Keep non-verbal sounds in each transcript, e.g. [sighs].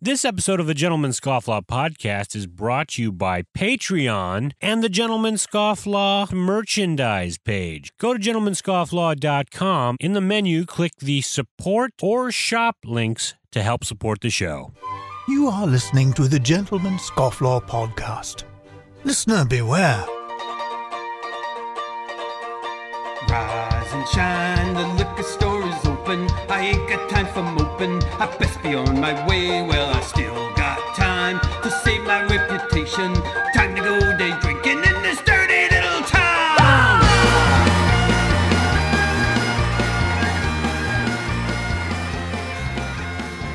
This episode of the Gentleman Scofflaw podcast is brought to you by Patreon and the Gentleman Scofflaw merchandise page. Go to gentlemanscofflaw.com. In the menu, click the support or shop links to help support the show. You are listening to the Gentleman Scofflaw podcast. Listener beware. Rise and shine, the liquor store is open. I ain't got time for moping. I best be on my way. Well, I still got time to save my reputation. Time to go day drinking in this dirty little town.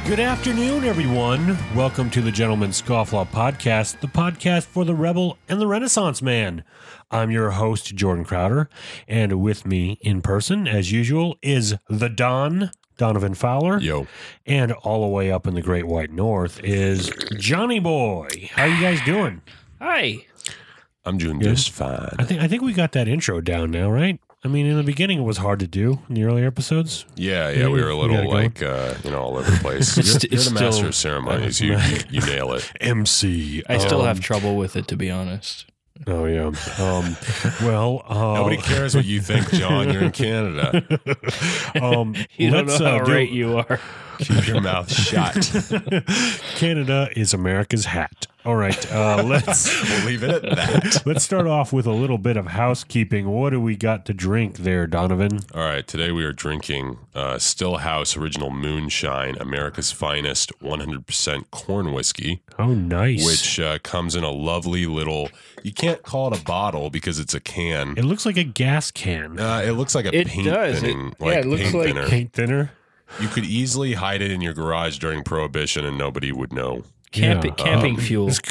Good afternoon, everyone. Welcome to the Gentleman Scofflaw podcast, the podcast for the rebel and the Renaissance man. I'm your host, Jordan Crowder, and with me in person, as usual, is the Don, Donovan Fowler. Yo. And all the way up in the Great White North is Johnny Boy. How you guys doing? Hi. I'm doing Good. just fine. I think I think we got that intro down now, right? I mean, in the beginning, it was hard to do in the earlier episodes. Yeah, yeah, we were a little like uh, you know all over the place. [laughs] You're, St- you're the master of ceremonies. You, you [laughs] you nail it. MC. I still um, have trouble with it, to be honest. Oh yeah. Um, well, uh, Nobody cares what you think, John. You're in Canada. [laughs] Um, [laughs] You don't let's, know how uh, do- you are. Keep your mouth shut. [laughs] Canada is America's hat. All right, uh, [laughs] let's We'll leave it at that. [laughs] let's start off with a little bit of housekeeping. What do we got to drink there, Donovan? All right, today we are drinking uh, Stillhouse Original Moonshine, America's finest 100% corn whiskey, Oh, nice. which uh, comes in a lovely little. You can't call it a bottle because it's a can. it looks like a gas can. Uh, it looks like a It paint does. It- thinning, yeah, it looks paint like thinner. Paint thinner. You could easily hide it in your garage during Prohibition and nobody would know. Camp- Yeah. camping Um, fuel. This,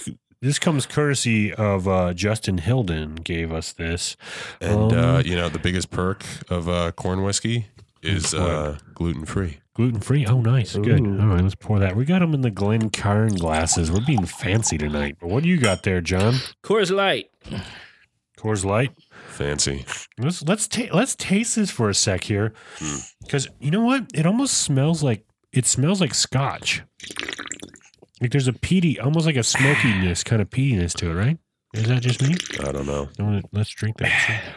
this comes courtesy of uh, Justin Hilden. Gave us this. And, Um, uh, you know, the biggest perk of uh, corn whiskey is uh, gluten free. Gluten free. Oh, nice. Good. All right, let's pour that. We got them in the Glencairn glasses. We're being fancy tonight. But what do you got there, John? Coors Light. Coors Light. Fancy. Let's let's ta- let's taste this for a sec here, Hmm. because you know what? It almost smells like it smells like Scotch. Like there's a peaty, almost like a smokiness, kind of peatiness to it, right? Is that just me? I don't know. I wanna- Let's drink that. [sighs]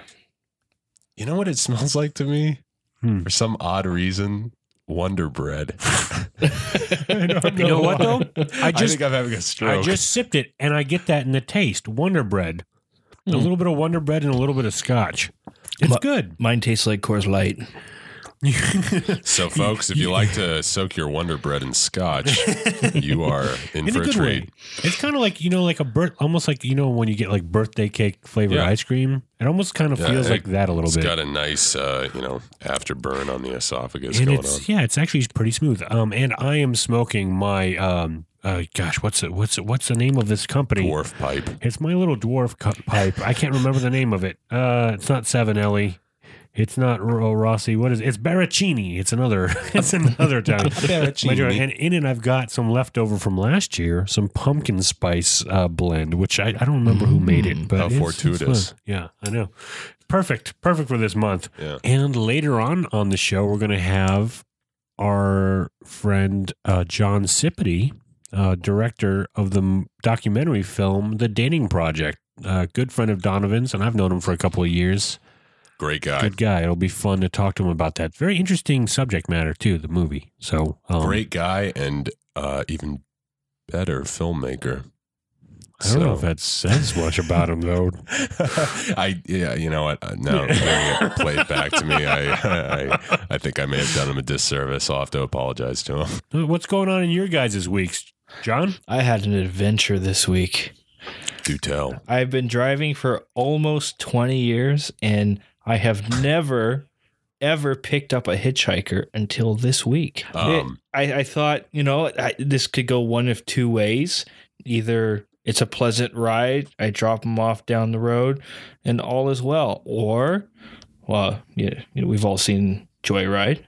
You know what it smells like to me? Hmm. For some odd reason, Wonder Bread. [laughs] [laughs] I don't You know what though? I I just think I'm having a stroke. I just sipped it, and I get that in the taste. Wonder Bread, a Hmm. little bit of Wonder Bread and a little bit of Scotch. It's Ma- good. Mine tastes like Coors Light. So, [laughs] folks, if you like to soak your Wonder Bread in scotch, [laughs] you are in, in for a a, good treat. way. It's kind of like you know, like a birth, almost like you know when you get like birthday cake flavored Yeah. ice cream. It almost kind of Yeah, feels it- like that a little It's bit. It's got a nice, uh, you know, afterburn on the esophagus and going it's on. yeah, it's actually pretty smooth. Um, and I am smoking my um, uh, gosh, what's it? What's it? What's the name of this company? Dwarf pipe. It's my little dwarf cu- pipe. I can't remember the name of it. Uh, it's not Savinelli. It's not Ro- Rossi. What is it? It's Baracchini. It's another. [laughs] It's another time. [laughs] Baracchini. And in it, I've got some leftover from last year, some pumpkin spice uh, blend, which I, I don't remember who made it, but How it's- it's fortuitous. fun. yeah, I know. Perfect, perfect for this month. Yeah. And later on on the show, we're going to have our friend uh, Jon Cipiti, uh, director of the documentary film The Dating Project. Uh, good friend of Donovan's, and I've known him for a couple of years. Great guy. Good guy. It'll be fun to talk to him about that. Very interesting subject matter too. The movie. So um, Great guy and uh, even better filmmaker. I don't know if that says much about him though. [laughs] I yeah, you know what? Uh, No, [laughs] hearing it back to me, I, [laughs] I I think I may have done him a disservice. I'll have to apologize to him. What's going on in your guys' weeks, John? I had an adventure this week. Do tell. I've been driving for almost 20 years and I have never, ever picked up a hitchhiker until this week. Um, It- I, I thought, you know, I, this could go one of two ways. Either it's a pleasant ride, I drop them off down the road, and all is well. Or, well, yeah, you know, we've all seen Joyride.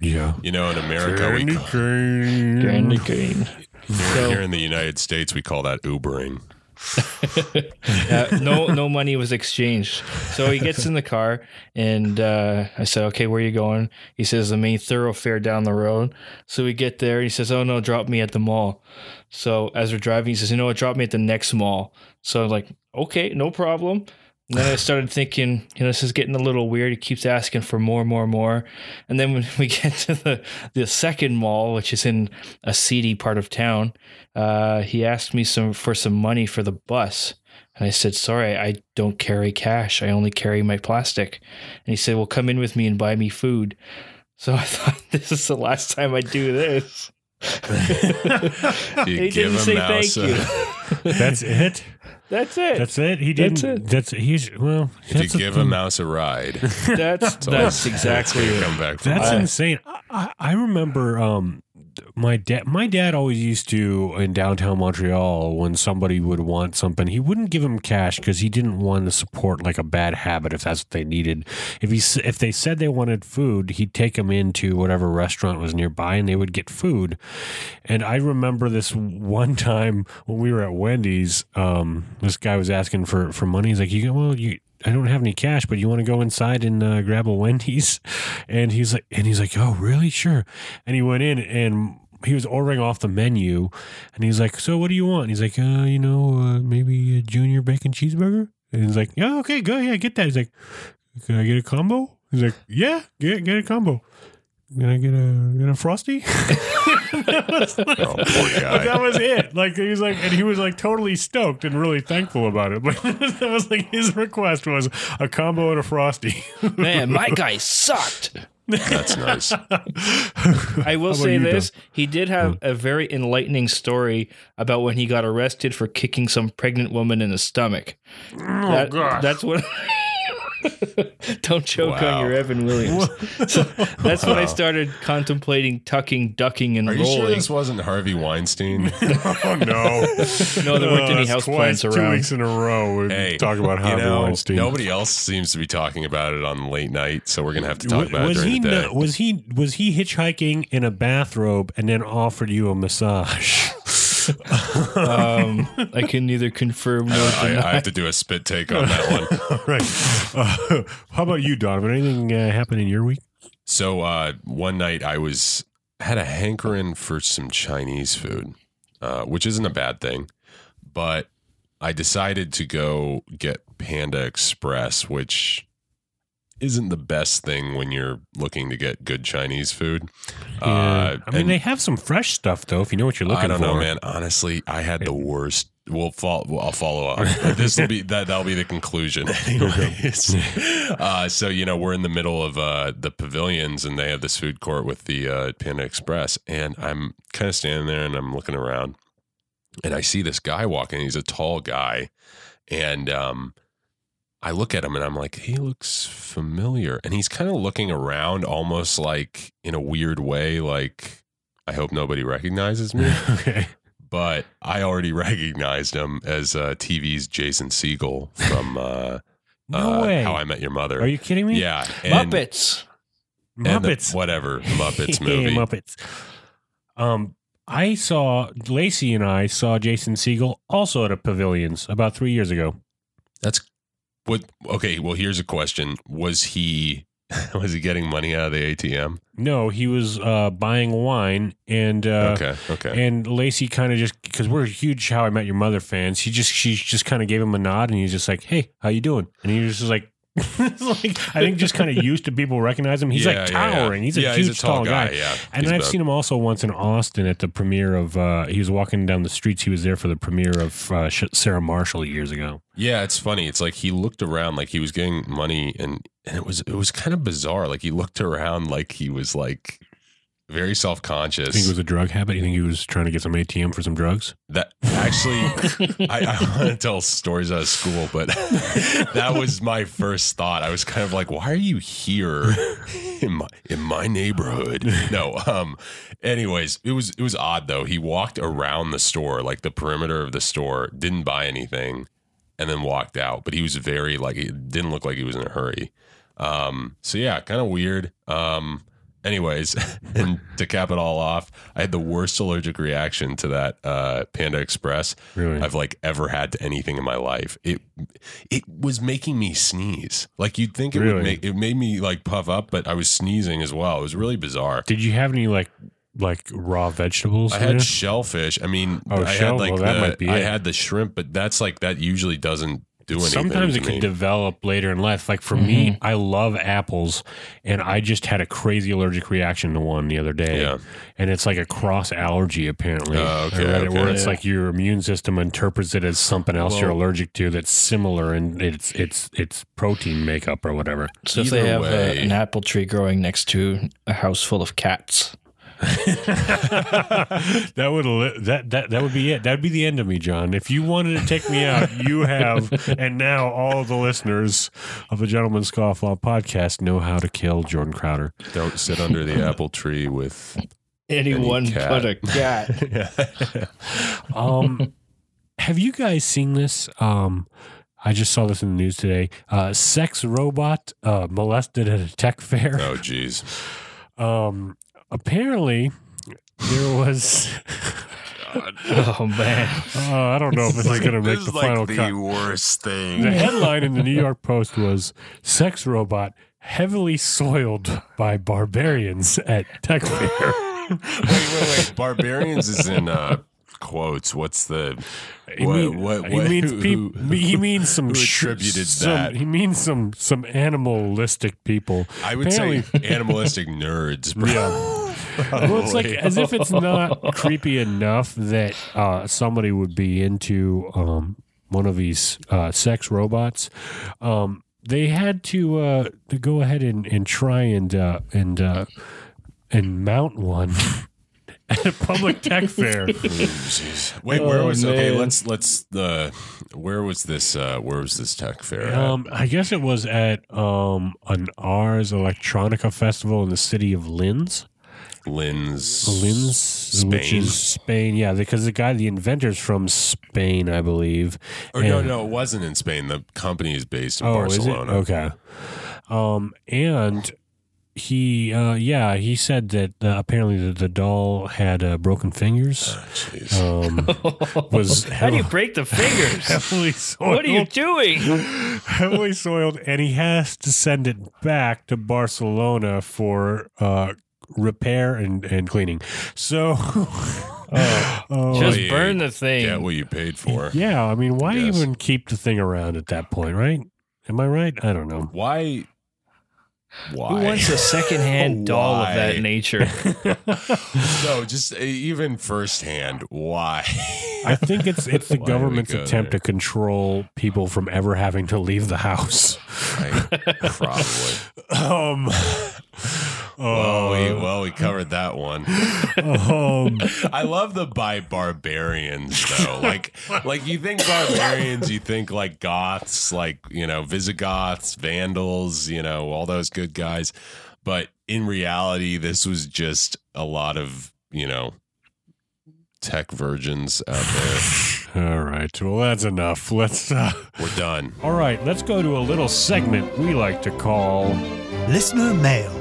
Yeah. You know, in America, we Candy call, cane. Candy cane. here, here in the United States, we call that Ubering. [laughs] Uh, no, no money was exchanged. So he gets in the car, and uh, I said, "Okay, where are you going?" He says, "The main thoroughfare down the road." So we get there. He says, "Oh no, drop me at the mall." So as we're driving, he says, "You know what? Drop me at the next mall." So I'm like, "Okay, no problem." And then I started thinking, you know, this is getting a little weird. He keeps asking for more, more, more. And then when [laughs] we get to the, the second mall, which is in a seedy part of town, uh, he asked me some for some money for the bus. And I said, sorry, I don't carry cash. I only carry my plastic. And he said, well, come in with me and buy me food. So [laughs] I thought this is the last time I do this. [laughs] You he give didn't a say thank a- you. That's it. That's it. That's it. He didn't. That's That's, it. he's well. If you that's the give a thing. mouse a ride, [laughs] that's all that's exactly it's it. come back. From That's I- insane. I, I, I remember um, my dad. My dad always used to in downtown Montreal when somebody would want something, he wouldn't give him cash because he didn't want to support like a bad habit if that's what they needed. If he if they said they wanted food, he'd take them into whatever restaurant was nearby and they would get food. And I remember this one time when we were at Wendy's. Um, this guy was asking for for money. He's like, "You well, you." I don't have any cash, but you want to go inside and uh, grab a Wendy's? [laughs] And he's like, and he's like, oh, really? Sure. And he went in and he was ordering off the menu, and he's like, so what do you want? And he's like, uh, you know, uh, maybe a junior bacon cheeseburger. And he's like, yeah, okay, go, yeah, get that. He's like, can I get a combo? He's like, yeah, get get a combo. Can I get a get a frosty? [laughs] That was oh, like- Oh, poor [laughs] but that was it. Like he was like, and he was like totally stoked and really thankful about it. But [laughs] that was like his request was a combo and a frosty. [laughs] Man, my guy sucked. That's nice. I will say you, this: he did have hmm. a very enlightening story about when he got arrested for kicking some pregnant woman in the stomach. Oh, that- Oh, gosh. That's what. [laughs] Don't choke Wow. on your Evan Williams. [laughs] So that's when I started contemplating tucking, ducking, and Are you sure rolling. this wasn't Harvey Weinstein? [laughs] oh no! No, there weren't Oh, any houseplants twice, Two around. weeks in a row, we hey, talk about you Harvey know, Weinstein. nobody else seems to be talking about it on late night, so we're gonna have to talk about was it during he the day. no- was he was he hitchhiking in a bathrobe and then offered you a massage? Um, I can neither confirm nor I, deny. I have to do a spit take on that one. [laughs] All right. Uh, [laughs] how about you, Donovan? Anything uh, happen in your week? So uh, one night I was had a hankering for some Chinese food, uh, which isn't a bad thing, but I decided to go get Panda Express, which isn't the best thing when you're looking to get good Chinese food. Uh, I mean, they have some fresh stuff though. If you know what you're looking for, I don't for, know, man. Honestly, I had the worst. We'll follow. I'll follow up. [laughs] this will be that. That'll be the conclusion. [laughs] Anyways, [laughs] uh, so you know we're in the middle of uh, the pavilions, and they have this food court with the uh, Panda Express, and I'm kind of standing there, and I'm looking around, and I see this guy walking. He's a tall guy, and um, I look at him, and I'm like, he looks familiar, and he's kind of looking around, almost like in a weird way, like I hope nobody recognizes me [laughs] okay. but I already [laughs] recognized him as uh, TV's Jason Segel from uh, [laughs] No uh, way. How I Met Your Mother. Are you kidding me? Yeah, and, Muppets. and the- Muppets. whatever the Muppets movie. Muppets. Um, I saw Lacey and I saw Jason Segel also at a pavilions about three years ago. That's what. Okay, well, here's a question: Was he [laughs] was he getting money out of the ATM? No, he was uh, buying wine, and uh, okay, okay. and Lacey kind of just because we're huge How I Met Your Mother fans. She just she just kind of gave him a nod, and he's just like, "Hey, how you doing?" And he was just like. [laughs] like I think just kind of used to people recognize him. He's Yeah, like yeah, yeah. towering. He's a Yeah, huge he's a tall guy, yeah. and He's I've about- seen him also once in Austin at the premiere of. Uh, he was walking down the streets. He was there for the premiere of uh, Sarah Marshall years ago. Yeah, it's funny. It's like he looked around like he was getting money, and and it was it was kind of bizarre. Like he looked around like he was like very self conscious. I think it was a drug habit. You think he was trying to get some ATM for some drugs? That actually, [laughs] I, I want to tell stories out of school, but [laughs] that was my first thought. I was kind of like, "Why are you here [laughs] in my in my neighborhood?" No. Um. Anyways, it was it was odd though. He walked around the store, like the perimeter of the store, didn't buy anything, and then walked out. But he was very like it didn't look like he was in a hurry. Um. So yeah, kind of weird. Um. Anyways, [laughs] and to cap it all off, I had the worst allergic reaction to that uh, Panda Express Really? I've like ever had to anything in my life. It it was making me sneeze. Like you'd think it Really? would make it made me like puff up, but I was sneezing as well. It was really bizarre. Did you have any like like raw vegetables? I had shellfish. I mean, Oh, I shell? had like Well, that the, might be I had the shrimp, but that's like that usually doesn't do anything. Sometimes to it can develop later in life. Like for me, I love apples, and I just had a crazy allergic reaction to one the other day. Yeah. And it's like a cross allergy, apparently. Oh, okay, I read it where okay. it's like your immune system interprets it as something else you're allergic to that's similar, and it's it's it's protein makeup or whatever. So if they have way- uh, an apple tree growing next to a house full of cats, [laughs] that would that that that would be it. That would be the end of me, John. If you wanted to take me out, you have, and now all the listeners of the Gentleman Scofflaw podcast know how to kill Jordan Crowder. Don't sit under the apple tree with. anyone cat. but a [laughs] cat. Um, have you guys seen this? Um, I just saw this in the news today. Uh, sex robot uh, molested at a tech fair. Oh, geez. Um, apparently, there was. [laughs] oh man, Uh, I don't know if this is going to make the final cut. The worst thing. The headline in the New York Post was "Sex robot heavily soiled by barbarians at tech fair." [laughs] wait, wait, wait. Barbarians is in uh, quotes. What's the. He, What- mean- what- he means who- peop- who- he means [laughs] some who sh- attributed some- that? He means some some animalistic people. I would say animalistic nerds, [laughs] bro. Yeah. well, it's like as if it's not [laughs] creepy enough that uh, somebody would be into um, one of these uh, sex robots. Um, they had to uh, to go ahead and, and try and uh, and uh, and mount one at a public tech [laughs] fair. Wait, where Oh, was okay? Let's let's the where was this? uh Where was this tech fair? at? Um, I guess it was at um, an Ars Electronica festival in the city of Linz. Linz, Linz, which Spain? is Spain. Yeah, because the guy, the inventor's from Spain, I believe. Or no, And- no, it wasn't in Spain. The company is based in Oh, Barcelona. is it? Okay. Um, and he, uh, yeah, he said that uh, apparently the, the doll had uh, broken fingers. Oh, Jeez. Um, [laughs] was how do you break the fingers? [laughs] heavily soiled. what are you doing? [laughs] heavily soiled, and he has to send it back to Barcelona for uh, repair and, and cleaning. So, oh, Just burn the thing. Get what you paid for. yeah, I mean, why Yes. even keep the thing around at that point, right? Am I right? I don't know. Why? Why? Who wants a secondhand [laughs] doll of that nature? [laughs] [laughs] no, just uh, even firsthand. Why? I think it's it's the Why government's attempt there? to control people from ever having to leave the house. Right, Probably. Um, Well, we, uh, well, we covered that one. um, [laughs] I love the by barbarians though. [laughs] Like, like you think barbarians, you think like goths, like you know Visigoths, Vandals, you know all those good guys. But in reality, this was just a lot of you know tech virgins out there. [laughs] all right. Well, that's enough. Let's. Uh, We're done. all right. Let's go to a little segment we like to call. Listener mail.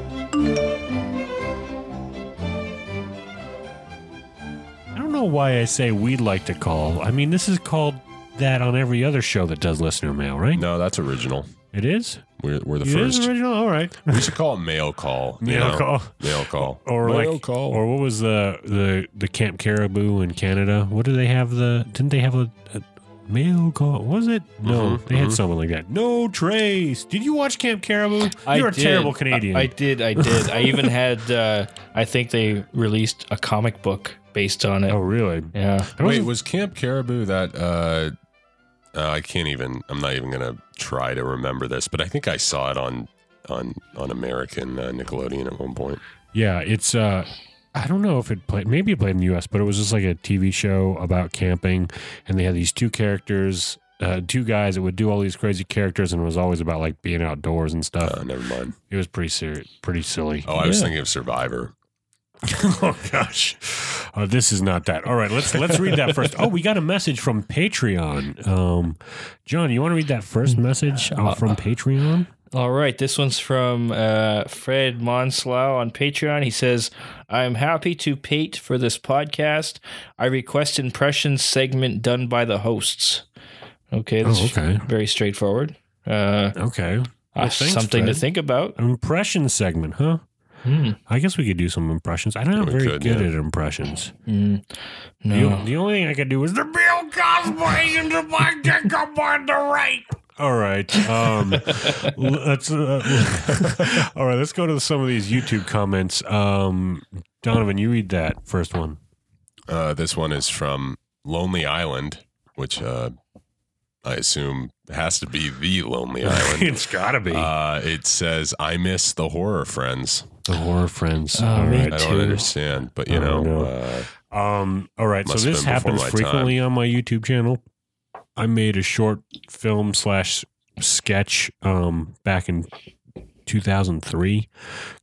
Why I say we'd like to call. I mean, this is called that on every other show that does listener mail, right? No, that's original. It is. We're we're the It is first. original. All right. We should call it mail call. Mail know? call. Mail call. [laughs] Or mail like, call. or what was the the the Camp Cariboo in Canada? What did they have? The didn't they have a, a mail call? Was it? No, Mhm, they had mhm. something like that. No trace. Did you watch Camp Cariboo? I You're a did. terrible Canadian. I, I did. I did. I even [laughs] had. Uh, I think they released a comic book based on it. oh, really? Yeah. Was- Wait, was Camp Cariboo that? Uh, uh, I can't even. I'm not even gonna try to remember this, but I think I saw it on on on American uh, Nickelodeon at one point. yeah, it's. uh I don't know if it played. Maybe it played in the U.S., but it was just like a TV show about camping, and they had these two characters. Uh, two guys that would do all these crazy characters, and it was always about like being outdoors and stuff. Uh, never mind. it was pretty serious, pretty silly. Oh, I was thinking of Survivor. [laughs] oh gosh, uh, this is not that. All right, let's let's read that first. Oh, we got a message from Patreon. Um, John, you want to read that first message uh, from Patreon? All right, this one's from uh, Fred Monslau on Patreon. He says, "I'm happy to pate for this podcast. I request impressions segment done by the hosts." Okay, that's Oh, okay. very straightforward. Uh, Okay. uh, Well, thanks, something to think about. An impression segment, huh? Hmm. I guess we could do some impressions. I'm not We very could, good yeah. at impressions. Mm, The, no. the only thing I could do is the Bill Cosby and the Mike Jacob on the right. All right. Um, [laughs] let's. Uh, [laughs] all right. Let's go to some of these YouTube comments. Um, Donovan, you read that first one. Uh, this one is from Lonely Island, which uh, I assume has to be the Lonely [laughs] Island. it's got to be Uh, it says, "I miss the horror friends." the horror friends. Oh, all me right. I don't understand, but you Oh, know, no. uh, Um, all right, so this happens my frequently on my YouTube channel. I made a short film slash sketch um, back in 2003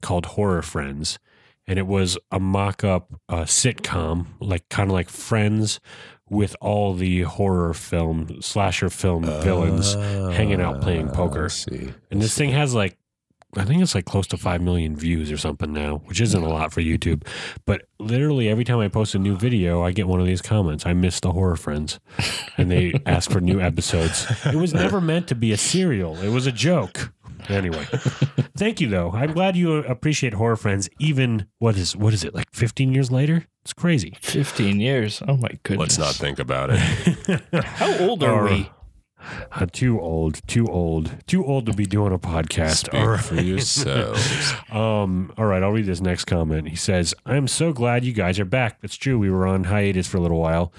called Horror Friends, and it was a mock-up uh, sitcom, like kind of like Friends, with all the horror film slasher film villains hanging out playing poker. See. And this thing has like, I think it's like close to 5 million views or something now, which isn't a lot for YouTube. But literally every time I post a new video, I get one of these comments. I miss the horror friends. And they [laughs] ask for new episodes. It was never meant to be a serial, it was a joke. Anyway, thank you though. I'm glad you appreciate horror friends. Even what is what is it like 15 years later? It's crazy. 15 years. Oh my goodness. Let's not think about it. [laughs] How old are Or- we? Uh, too old, too old, too old to be doing a podcast. Speak All right. for [laughs] yourselves. Um, all right, I'll read this next comment. He says, I'm so glad you guys are back. That's true. We were on hiatus for a little while.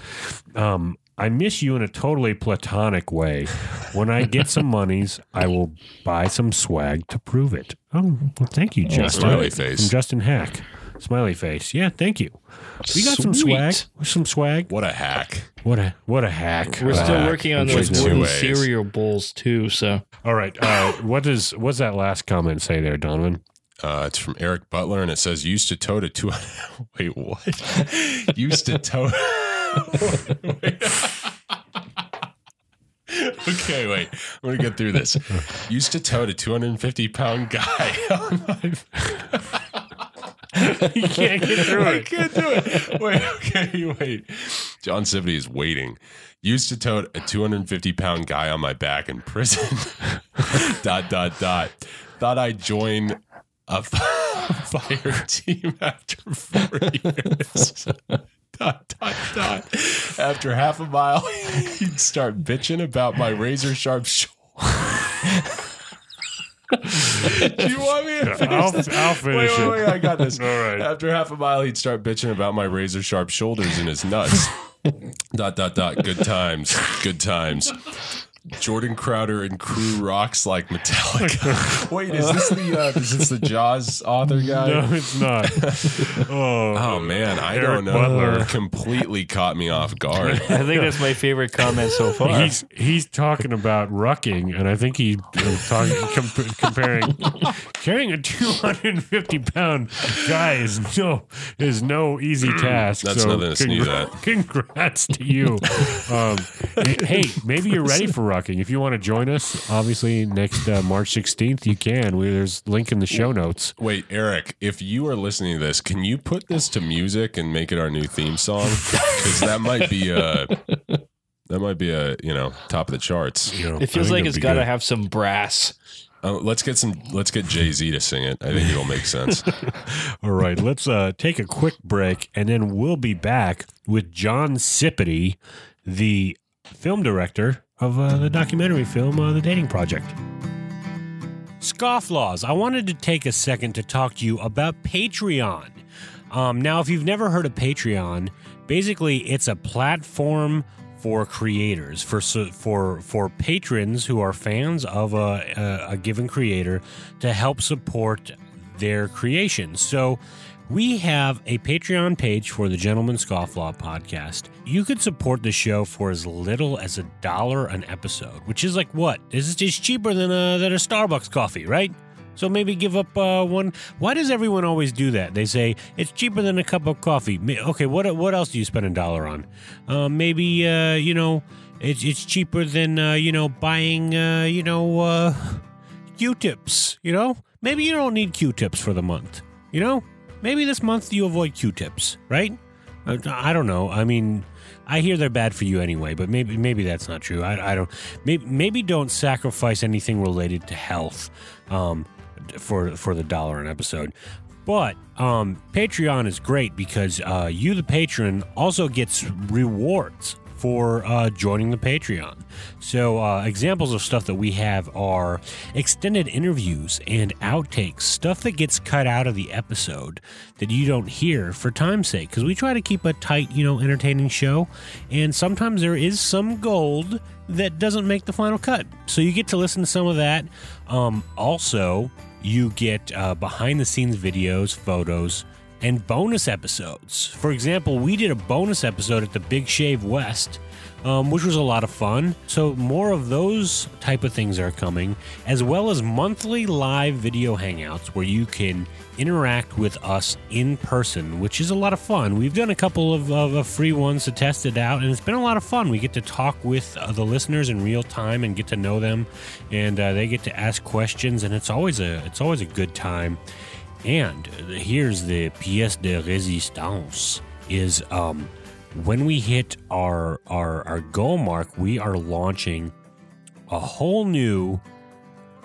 Um, I miss you in a totally platonic way. When I get some [laughs] monies, I will buy some swag to prove it. Oh, well, thank you, Justin. smiley face. From Justin Hack. Smiley face. Yeah, thank you. We got some swag. Some swag. What a hack! What a what a hack. We're still Uh, working on which those is two wooden ways. cereal bowls too. So All right. Uh, what does what's that last comment say there, Donovan? Uh, it's from Eric Butler, and it says used to tow to two. [laughs] Wait, what? [laughs] used to tow. Wait. [laughs] okay, wait. I'm gonna get through this. Used to tow a 250 pound guy. on my- [laughs] you can't get through I it. can't do it. Wait, okay, wait. Jon Cipiti is waiting. Used to tote a 250 pound guy on my back in prison. [laughs] dot, dot, dot. Thought I'd join a [laughs] fire team after four years. dot, dot, dot. After half a mile, he'd start bitching about my razor sharp shoulder. Do you want me to finish I'll, this? I'll finish Wait, wait, wait, it. I got this. All right. After half a mile, he'd start bitching about my razor sharp shoulders and his nuts. [laughs] dot, dot, dot. Good times. Good times. Jordan Crowder and crew rocks like Metallica. [laughs] Wait, is this the uh, is this the Jaws author guy? No, it's not. [laughs] Oh, Oh man, I Eric don't know. Butler. Completely caught me off guard. [laughs] I think that's my favorite comment so far. He's he's talking about rucking, and I think he's talking com- comparing carrying a 250 pound guy is no is no easy task. That's so nothing to sneeze at. Congrats to you. Um, hey, maybe you're ready for rucking. If you want to join us, obviously next uh, March 16th, you can. We, there's link in the show notes. Wait, Eric, if you are listening to this, can you put this to music and make it our new theme song? Because that might be a that might be a you know top of the charts. You know, it feels like it's got to have some brass. Uh, let's get some. Let's get Jay Z to sing it. I think it'll make sense. [laughs] All right, let's uh, take a quick break, and then we'll be back with Jon Cipiti, the film director of uh, the documentary film uh, The Dating Project. Scofflaws, I wanted to take a second to talk to you about Patreon. Um, now, if you've never heard of Patreon, basically it's a platform for creators, for for for patrons who are fans of a, a, a given creator to help support their creations. So we have a Patreon page for the Gentleman Scofflaw podcast. You could support the show for as little as a dollar an episode, which is like what? This is just cheaper than a than a Starbucks coffee, right? So maybe give up uh, one. Why does everyone always do that? They say it's cheaper than a cup of coffee. Okay, what what else do you spend a dollar on? Uh, maybe uh, you know it's it's cheaper than uh, you know buying uh, you know uh, Q-tips. You know, maybe you don't need Q-tips for the month. You know, maybe this month you avoid Q-tips, right? I don't know. I mean, I hear they're bad for you anyway, but maybe maybe that's not true. I, I don't. Maybe maybe don't sacrifice anything related to health um, for for the dollar an episode. But um, Patreon is great because uh, you, the patron, also gets rewards for uh, joining the Patreon. So, uh, examples of stuff that we have are extended interviews and outtakes, stuff that gets cut out of the episode that you don't hear for time's sake, because we try to keep a tight, you know, entertaining show. And sometimes there is some gold that doesn't make the final cut. So, you get to listen to some of that. Um, also, you get uh, behind the scenes videos, photos, and bonus episodes. For example, we did a bonus episode at the Big Shave West, um, which was a lot of fun. So more of those type of things are coming, as well as monthly live video hangouts where you can interact with us in person, which is a lot of fun. We've done a couple of, of, of free ones to test it out, and it's been a lot of fun. We get to talk with uh, the listeners in real time and get to know them, and uh, they get to ask questions, and it's always a it's always a good time. And here's the pièce de résistance is um, when we hit our, our our goal mark, we are launching a whole new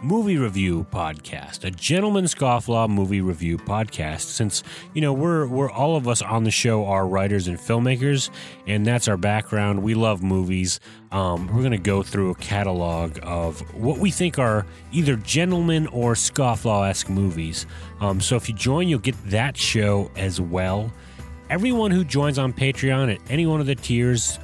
movie review podcast, a gentleman scofflaw movie review podcast. Since you know we're we're all of us on the show are writers and filmmakers, and that's our background. We love movies. Um, we're going to go through a catalog of what we think are either gentleman or scofflaw esque movies. Um, so if you join, you'll get that show as well. Everyone who joins on Patreon at any one of the tiers,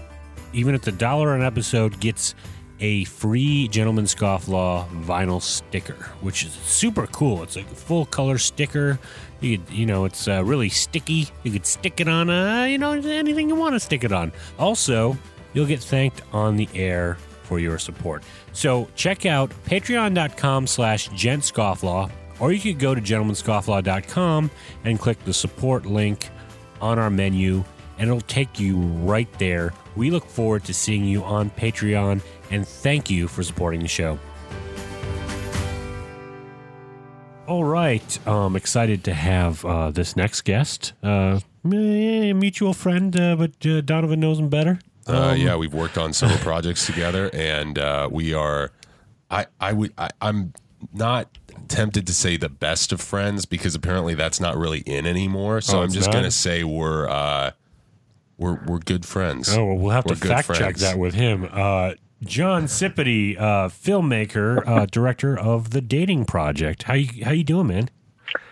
even at the dollar an episode, gets a free Gentleman Scofflaw vinyl sticker, which is super cool. It's like a full color sticker. You could, you know, it's uh, really sticky. You could stick it on, uh, you know, anything you want to stick it on. Also, you'll get thanked on the air for your support. So check out patreon.com slash gentscofflaw, or you could go to gentlemanscofflaw.com and click the support link on our menu, and it'll take you right there. We look forward to seeing you on Patreon, and thank you for supporting the show. All right, I'm excited to have uh, this next guest, uh, a mutual friend, uh, but uh, Donovan knows him better. Uh, yeah, we've worked on several projects together, and uh, we are. I I would I, I'm not tempted to say the best of friends because apparently that's not really in anymore. So Oh, I'm just not? gonna say we're uh, we're we're good friends. Oh, well, we'll have We're to fact check that with him. Uh, Jon Cipiti, uh, filmmaker, uh, director of the Dating Project. How you how you doing, man?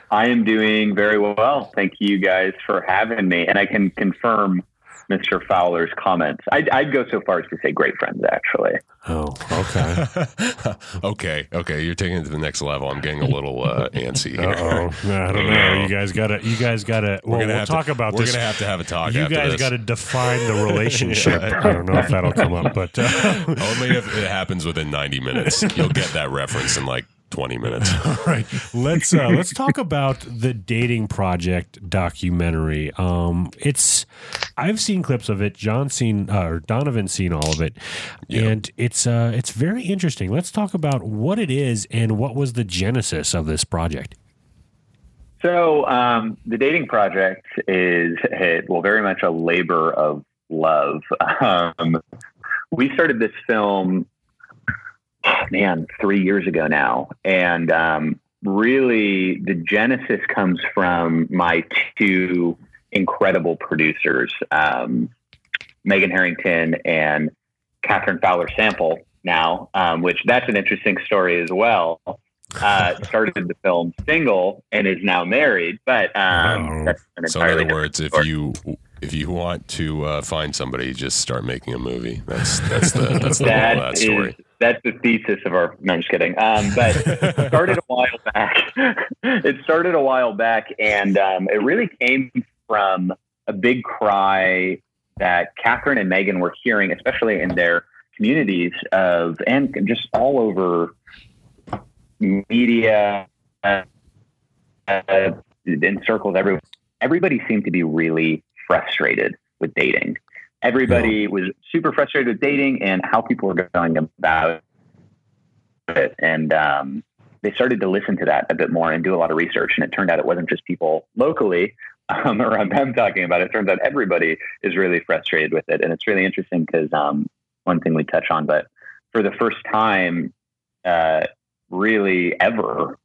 I am doing very well. Thank you guys for having me. And I can confirm Mr. Fowler's comments. I'd, I'd go so far as to say great friends, actually. Oh, okay. [laughs] okay, okay, you're taking it to the next level. I'm getting a little uh, antsy here. Uh oh, I don't know. You guys gotta, you guys gotta. Well, We're gonna we'll talk to, about We're this. gonna have to have a talk. you after guys got to define the [laughs] relationship. I don't know if that'll come up, but uh, [laughs] Only if it happens within 90 minutes. You'll get that reference in like 20 minutes. [laughs] All right, let's uh, let's talk [laughs] about the dating project documentary. Um, it's I've seen clips of it. John seen uh, or Donovan's seen all of it, and it's uh, it's very interesting. Let's talk about what it is and what was the genesis of this project. So, um, the dating project is, eh, well, very much a labor of love. [laughs] Um, we started this film, man, three years ago now. And um, really, the genesis comes from my two incredible producers, um, Megan Harrington and Catherine Fowler Sample, now, um, which that's an interesting story as well uh, started the film single and is now married. But um, an So in other words, if you if you want to uh, find somebody, just start making a movie. That's that's the that's the that of that is story. That's the thesis of our. No, I'm just kidding. Um, but it started a while back. [laughs] it started a while back, and um, it really came from a big cry that Catherine and Megan were hearing, especially in their communities of and just all over media uh, uh, in circles everywhere. Everybody seemed to be really frustrated with dating. Everybody was super frustrated with dating and how people were going about it. And um, they started to listen to that a bit more and do a lot of research. And it turned out it wasn't just people locally um, [laughs] around them talking about it. It turns out everybody is really frustrated with it. And it's really interesting because um, one thing we touch on, but for the first time, uh, really ever,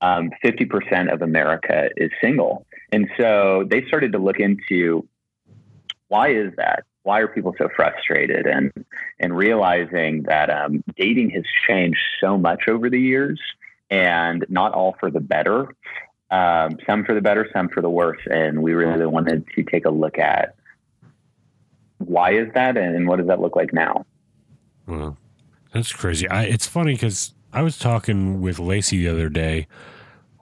um, 50% of America is single. And so they started to look into why is that? Why are people so frustrated? And and realizing that um, dating has changed so much over the years, and not all for the better. Um, some for the better, some for the worse. And we really wanted to take a look at why is that, and what does that look like now? Well, that's crazy. I, it's funny because I was talking with Lacey the other day.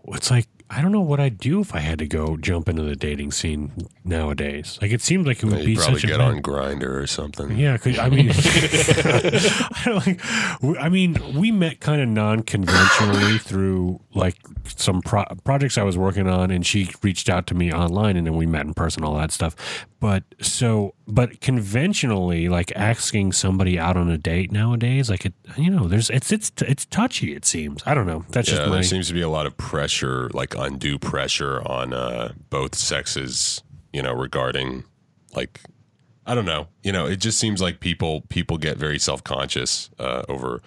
It's like I don't know what I'd do if I had to go jump into the dating scene nowadays. Like it seems like it would You be probably such a get bad- on Grindr or something. Yeah, cause, I mean, [laughs] [laughs] I, don't like, I mean, we met kind of non-conventionally [laughs] through like some pro- projects I was working on, and she reached out to me online, and then we met in person, all that stuff. But so, but conventionally, like asking somebody out on a date nowadays, like it, you know, there's it's it's it's touchy. It seems. I don't know. That's yeah, just my. there seems to be a lot of pressure, like undue pressure on uh, both sexes. You know, regarding like I don't know. You know, it just seems like people people get very self conscious uh, over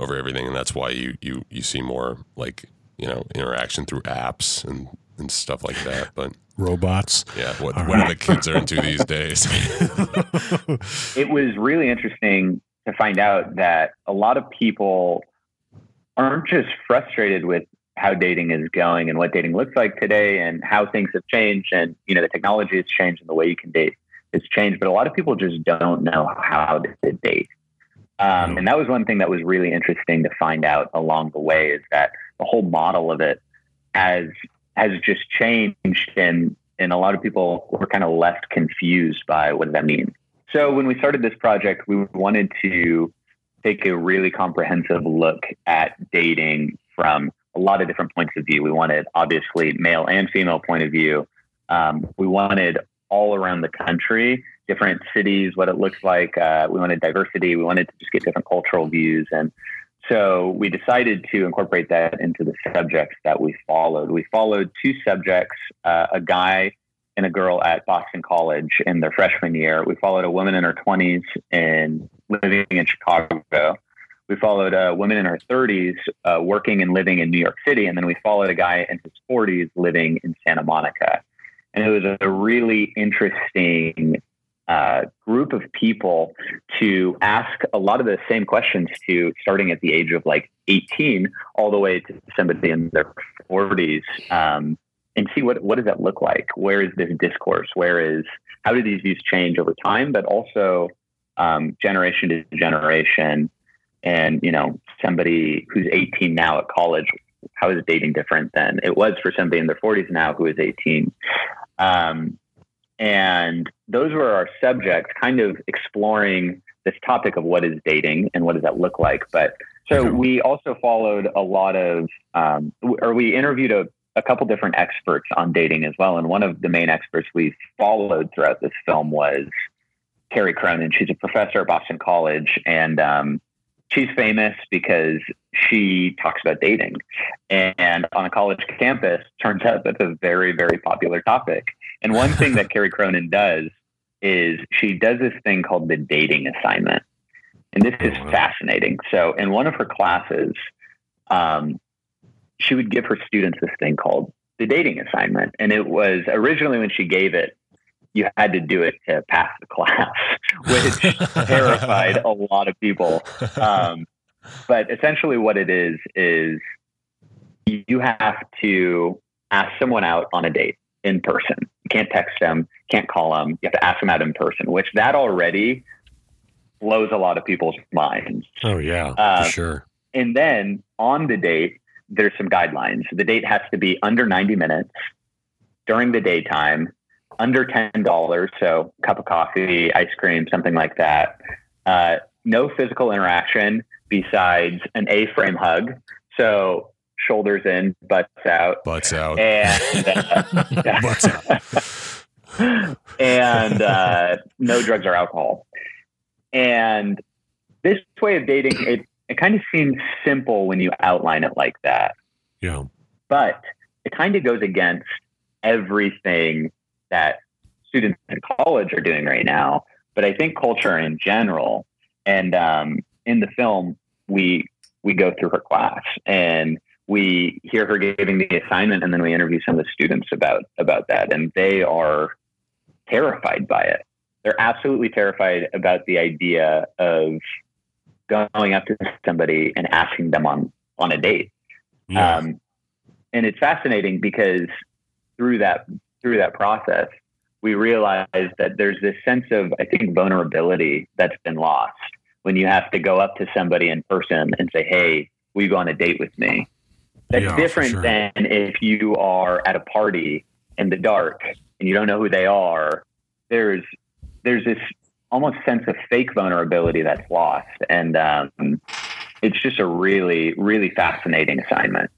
over everything, and that's why you you you see more like you know interaction through apps and and stuff like that. But robots. yeah, what what are the kids are into these days? [laughs] it was really interesting to find out that a lot of people aren't just frustrated with how dating is going and what dating looks like today and how things have changed and you know the technology has changed and the way you can date has changed but a lot of people just don't know how to date. Um, and that was one thing that was really interesting to find out along the way is that the whole model of it has has just changed and and a lot of people were kind of left confused by what that mean so when we started this project, we wanted to take a really comprehensive look at dating from a lot of different points of view. We wanted obviously male and female point of view. Um, we wanted all around the country, different cities, what it looks like. Uh, we wanted diversity. We wanted to just get different cultural views. And so we decided to incorporate that into the subjects that we followed. We followed two subjects, uh, a guy and a girl at Boston College in their freshman year. We followed a woman in her 20s and living in Chicago. We followed a woman in her 30s uh, working and living in New York City. And then we followed a guy in his 40s living in Santa Monica. And it was a really interesting uh, group of people to ask a lot of the same questions to, starting at the age of like 18 all the way to somebody in their 40s. Um, and see what what does that look like? Where is this discourse? Where is how do these views change over time, but also um, generation to generation? And you know, somebody who's 18 now at college, how is dating different than it was for somebody in their 40s now who is 18? Um, and those were our subjects, kind of exploring this topic of what is dating and what does that look like. But so we also followed a lot of, um, or we interviewed a a couple different experts on dating as well. And one of the main experts we followed throughout this film was Kerry Cronin. She's a professor at Boston College, and um, she's famous because she talks about dating. And on a college campus, turns out that's a very, very popular topic. And one thing that [laughs] Kerry Cronin does is she does this thing called the dating assignment. And this is fascinating. So in one of her classes, um, she would give her students this thing called the dating assignment. And it was originally when she gave it, you had to do it to pass the class, [laughs] which terrified a lot of people. Um, but essentially, what it is, is you have to ask someone out on a date in person. You can't text them, can't call them. You have to ask them out in person, which that already blows a lot of people's minds. Oh yeah, Uh, for sure. And then on the date, there's some guidelines. The date has to be under 90 minutes during the daytime, under $10. So, cup of coffee, ice cream, something like that. Uh, no physical interaction besides an A frame hug. So, shoulders in, butts out. Butts out. And, uh, [laughs] Butts out. and uh, no drugs or alcohol. And this way of dating, it it kind of seems simple when you outline it like that, Yeah. but it kind of goes against everything that students in college are doing right now. But I think culture in general, and um, in the film, we we go through her class and we hear her giving the assignment, and then we interview some of the students about about that, and they are terrified by it. They're absolutely terrified about the idea of going up to somebody and asking them on on a date. Um, and it's fascinating because through that through that process, we realize that there's this sense of I think vulnerability that's been lost when you have to go up to somebody in person and say, "Hey, will you go on a date with me?" That's Yeah, different sure. than if you are at a party in the dark and you don't know who they are. There's there's this almost sense of fake vulnerability that's lost, and um, it's just a really really fascinating assignment.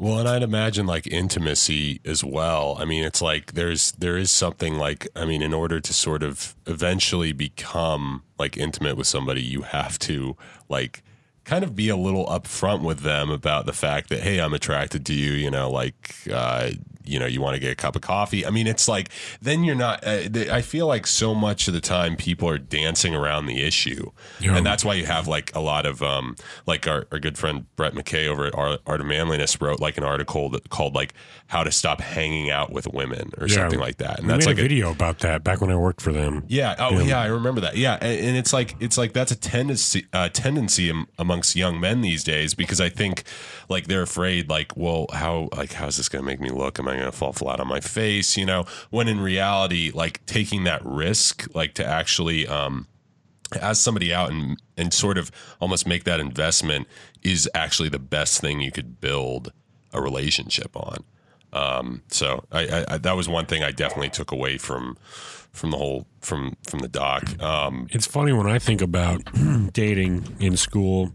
Well, and I'd imagine like intimacy as well. I mean, it's like there's there is something like I mean, in order to sort of eventually become like intimate with somebody, you have to like kind of be a little upfront with them about the fact that hey, I'm attracted to you. You know, like uh, you know, you want to get a cup of coffee. I mean, it's like then you're not. Uh, I feel like so much of the time people are dancing around the issue, Yeah. and that's why you have like a lot of um, like our, our good friend Brett McKay over at Art, Art of Manliness wrote like an article that called like how to stop hanging out with women or Yeah. something like that, and we that's like a video about that back when I worked for them. yeah. Oh, Yeah. yeah. I remember that. Yeah, and, and it's like it's like that's a tendency uh, tendency am, amongst young men these days because I think like they're afraid like, well, how like how's this going to make me look? Am I going to fall flat on my face? You know, when in reality, like taking that risk, like to actually um, ask somebody out and and sort of almost make that investment is actually the best thing you could build a relationship on. Um, so I, I, I that was one thing I definitely took away from from the whole from from the doc. Um, It's funny when I think about [clears throat] dating in school,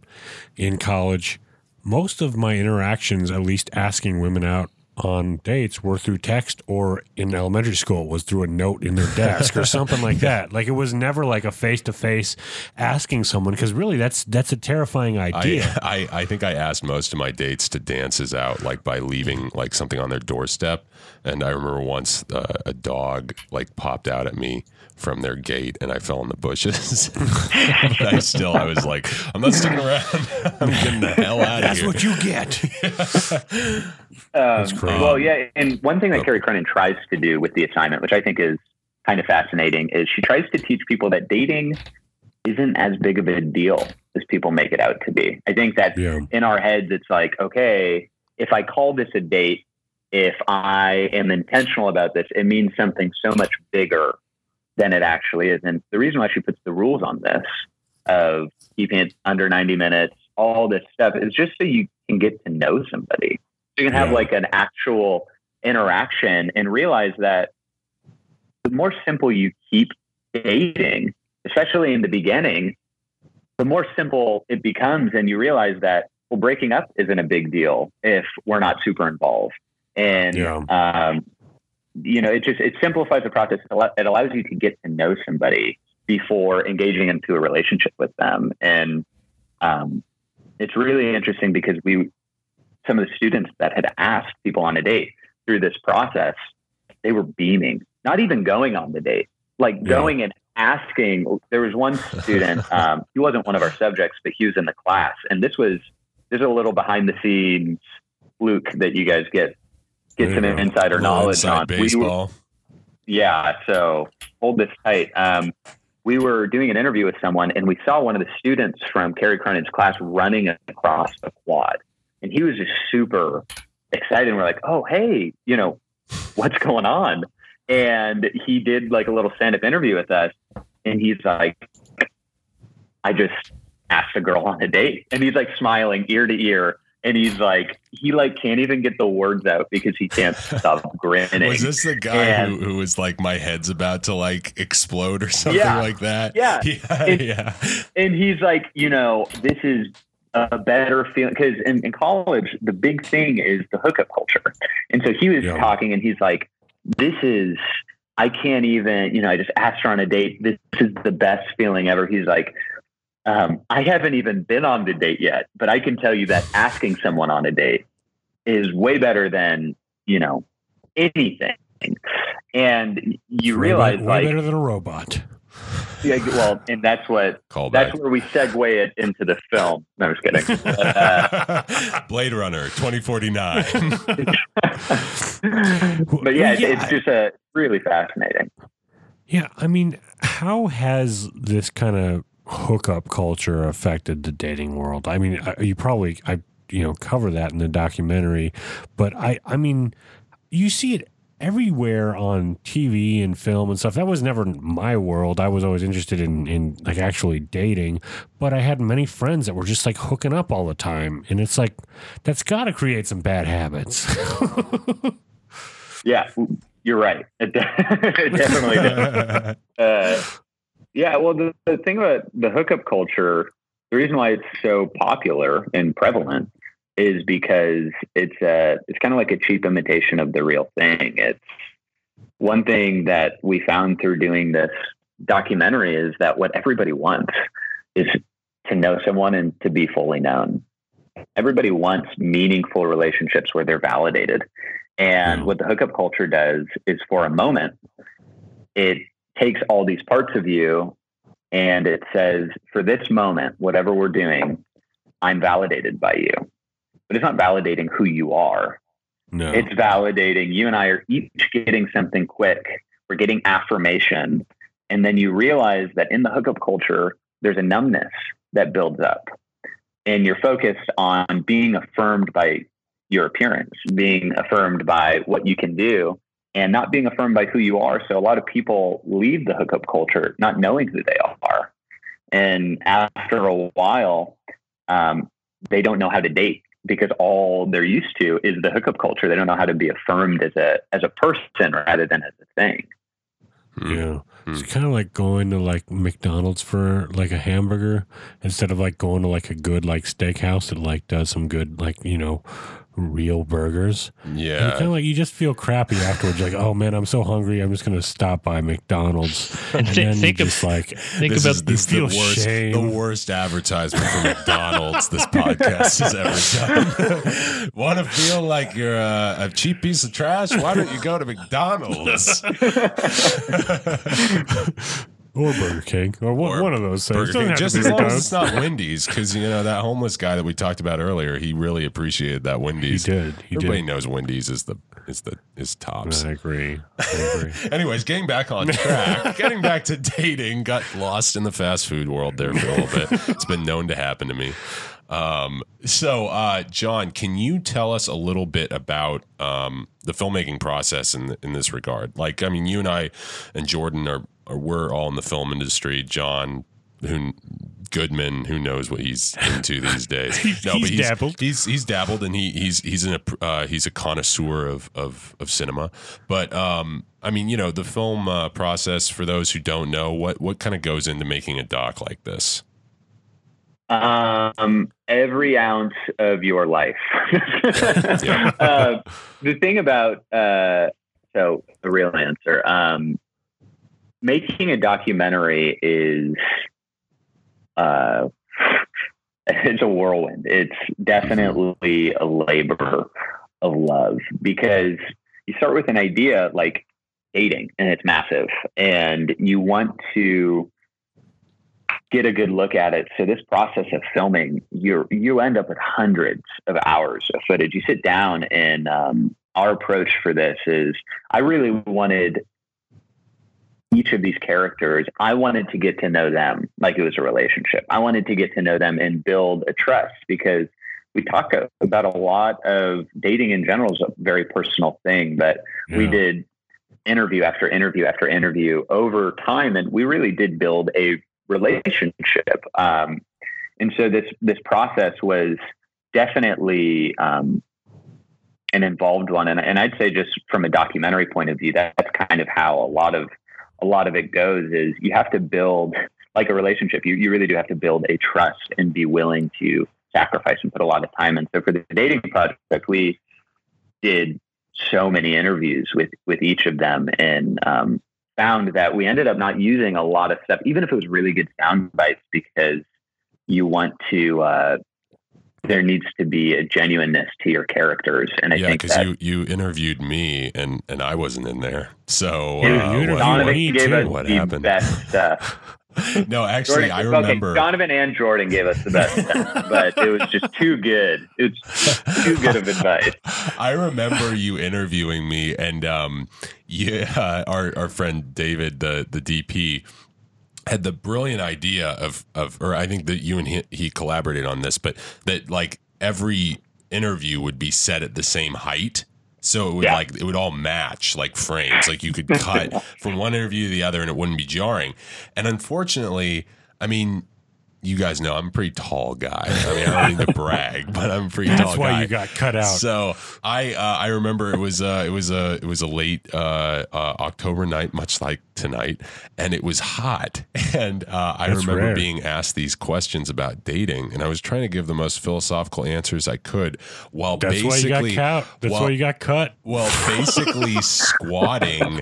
in college. Most of my interactions, at least asking women out on dates, were through text or in elementary school was through a note in their desk or something like [laughs] that. Like it was never like a face to face asking someone because really that's that's a terrifying idea. I, [laughs] I I think I asked most of my dates to dances out like by leaving like something on their doorstep, and I remember once uh, a dog like popped out at me from their gate, and I fell in the bushes. [laughs] but I still I was like, I'm not sticking around. [laughs] I'm getting the hell out of here. that's here. what you get. [laughs] Um, crazy. well, yeah, and one thing that Kerry Cronin tries to do with the assignment, which I think is kind of fascinating, is she tries to teach people that dating isn't as big of a deal as people make it out to be. I think that Yeah. in our heads, it's like, okay, if I call this a date, if I am intentional about this, it means something so much bigger than it actually is. And the reason why she puts the rules on this of keeping it under 90 minutes, all this stuff is just so you can get to know somebody. So you can have like an actual interaction and realize that the more simple you keep dating, especially in the beginning, the more simple it becomes. And you realize that, well, breaking up isn't a big deal if we're not super involved. And, Yeah. um, you know, it just, it simplifies the process. It allows you to get to know somebody before engaging into a relationship with them. And, um, it's really interesting because we, some of the students that had asked people on a date through this process, they were beaming, not even going on the date, like Yeah. going and asking. There was one student, [laughs] um, he wasn't one of our subjects, but he was in the class. And this was, there's a little behind the scenes fluke that you guys get, get some insider knowledge inside on. We were- yeah, so hold this tight. Um, we were doing an interview with someone, and we saw one of the students from Kerry Cronin's class running across the quad, and he was just super excited. And we're like, "Oh, hey, you know, what's going on?" And he did like a little stand-up interview with us, and he's like, "I just asked a girl on a date," and he's like smiling ear to ear. And he's like, he like can't even get the words out because he can't stop [laughs] grinning. Was this the guy And- who, who was like, my head's about to like explode or something Yeah. like that? Yeah. [laughs] Yeah. It- yeah. and he's like, you know, this is a better feeling because in, in college, the big thing is the hookup culture. And so he was Yeah. talking and he's like, this is, I can't even, you know, I just asked her on a date. This is the best feeling ever. He's like, Um, I haven't even been on the date yet, but I can tell you that asking someone on a date is way better than you know anything. And you Way realize, be- way like, better than a robot. yeah, well, and that's what Call that's back. where we segue it into the film. No, I'm just kidding. [laughs] Uh, Blade Runner 2049. [laughs] but yeah, it's, Yeah, it's just a really fascinating. Yeah, I mean, how has this kind of hookup culture affected the dating world? I mean, I- you probably I you know cover that in the documentary, but I I mean, you see it everywhere on TV and film and stuff. That was never my world. I was always interested in in like actually dating, but I had many friends that were just like hooking up all the time, and it's like that's got to create some bad habits. [laughs] Yeah, you're right. It, de- [laughs] it definitely does. [laughs] Uh, yeah, well, the, the thing about the hookup culture, the reason why it's so popular and prevalent is because it's uh, it's kind of like a cheap imitation of the real thing. It's one thing that we found through doing this documentary is that what everybody wants is to know someone and to be fully known. Everybody wants meaningful relationships where they're validated. And what the hookup culture does is for a moment, it takes all these parts of you and it says, for this moment, whatever we're doing, I'm validated by you. But it's not validating who you are. no, It's validating you and I are each getting something quick. We're getting affirmation. And then you realize that in the hookup culture, there's a numbness that builds up. And you're focused on being affirmed by your appearance, being affirmed by what you can do, and not being affirmed by who you are. So a lot of people leave the hookup culture not knowing who they are. And after a while, um, they don't know how to date because all they're used to is the hookup culture. They don't know how to be affirmed as a as a person rather than as a thing. Yeah. It's Hmm. kind of like going to like McDonald's for like a hamburger instead of like going to like a good like steakhouse that like does some good like, you know, real burgers. Yeah. kind of like you just feel crappy afterwards. You're like, oh man, I'm so hungry. I'm just gonna stop by McDonald's, [laughs] and then you think of- just like Think this about is, this is the worst, shame. the worst advertisement for [laughs] McDonald's this podcast has ever done. [laughs] Want to feel like you're a, a cheap piece of trash? Why don't you go to McDonald's? Or Burger King or one, Or one of those things. Just as long as it's not Wendy's, because you know that homeless guy that we talked about earlier, he really appreciated that Wendy's. He did. He Everybody did. knows Wendy's is the is the is tops. I agree. I agree. [laughs] Anyways, getting back on track, [laughs] getting back to dating, got lost in the fast food world there for a little bit. It's been known to happen to me. Um, so, uh, Jon, can you tell us a little bit about um, the filmmaking process in in this regard? Like, I mean, you and I and Jordan are, are we're all in the film industry. John, who Goodman, who knows what he's into these days? [laughs] He's- he's dabbled. He's he's dabbled, and he he's he's in a uh, he's a connoisseur of of of cinema. But um, I mean, you know, the film uh, process for those who don't know what what kind of goes into making a doc like this. Um, every ounce of your life. [laughs] Yeah. [laughs] uh, the thing about uh, so the real answer, um, making a documentary is uh, [laughs] it's a whirlwind. It's definitely a labor of love because you start with an idea like dating and it's massive and you want to get a good look at it. So this process of filming, you you end up with hundreds of hours of footage. You sit down, and um, our approach for this is, I really wanted each of these characters. I wanted to get to know them like it was a relationship. I wanted to get to know them and build a trust because we talk about a lot of dating in general is a very personal thing, but we did interview after interview after interview over time, and we really did build a relationship. Um, and so this this process was definitely um, an involved one, and, and I'd say just from a documentary point of view, that's kind of how a lot of a lot of it goes. Is you have to build like a relationship. You you really do have to build a trust and be willing to sacrifice and put a lot of time in. So for the dating project, we did so many interviews with with each of them and um, found that we ended up not using a lot of stuff, even if it was really good sound bites, because you want to uh, there needs to be a genuineness to your characters, and I yeah, think because you you interviewed me and and I wasn't in there. So You- uh, you what- interviewed Donovan gave us What the happened? best stuff. [laughs] no, actually, Jordan, I okay, remember. Donovan and Jordan gave us the best stuff, but it was just too good. It's too good of advice. [laughs] I remember you interviewing me, and um, yeah, our our friend David, the the DP, had the brilliant idea of of, or I think that you and he, he collaborated on this, but that like every interview would be set at the same height. So it would Yeah. like it would all match like frames. Like you could [laughs] cut from one interview to the other and it wouldn't be jarring. And unfortunately, I mean, you guys know I'm a pretty tall guy. I mean, I don't need to [laughs] brag, but I'm a pretty That's tall That's why guy. you got cut out. So I uh, I remember it was uh, it was a it was a late uh, uh, October night, much like tonight, and it was hot. [laughs] And uh, I That's remember rare. being asked these questions about dating, and I was trying to give the most philosophical answers I could, while That's why you got cut. That's while- why you got cut. well, basically [laughs] squatting,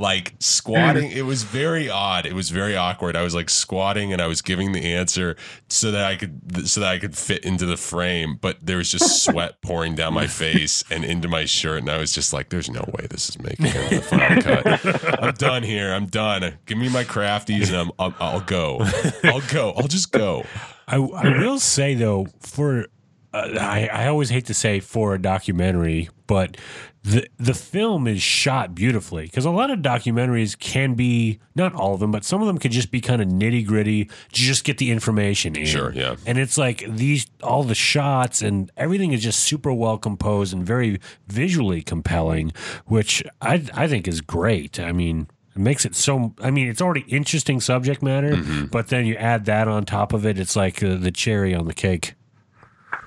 like squatting. It was very odd. It was very awkward. I was like squatting and I was giving the answer so that I could so that I could fit into the frame, but there was just [laughs] sweat pouring down my face and into my shirt, and I was just like, "There's no way this is making it in the final [laughs] cut. I'm done here. I'm done. Give me my crafties, and I'm, I'll, I'll go. I'll go. I'll just go." I, I will say though, for uh, I, I always hate to say for a documentary, but the the film is shot beautifully because a lot of documentaries can be not all of them, but some of them could just be kind of nitty gritty, to just get the information in. Sure, yeah. And it's like these all the shots and everything is just super well composed and very visually compelling, which I I think is great. I mean. It makes it so. I mean, it's already interesting subject matter, Mm-hmm. but then you add that on top of it. It's like uh, the cherry on the cake.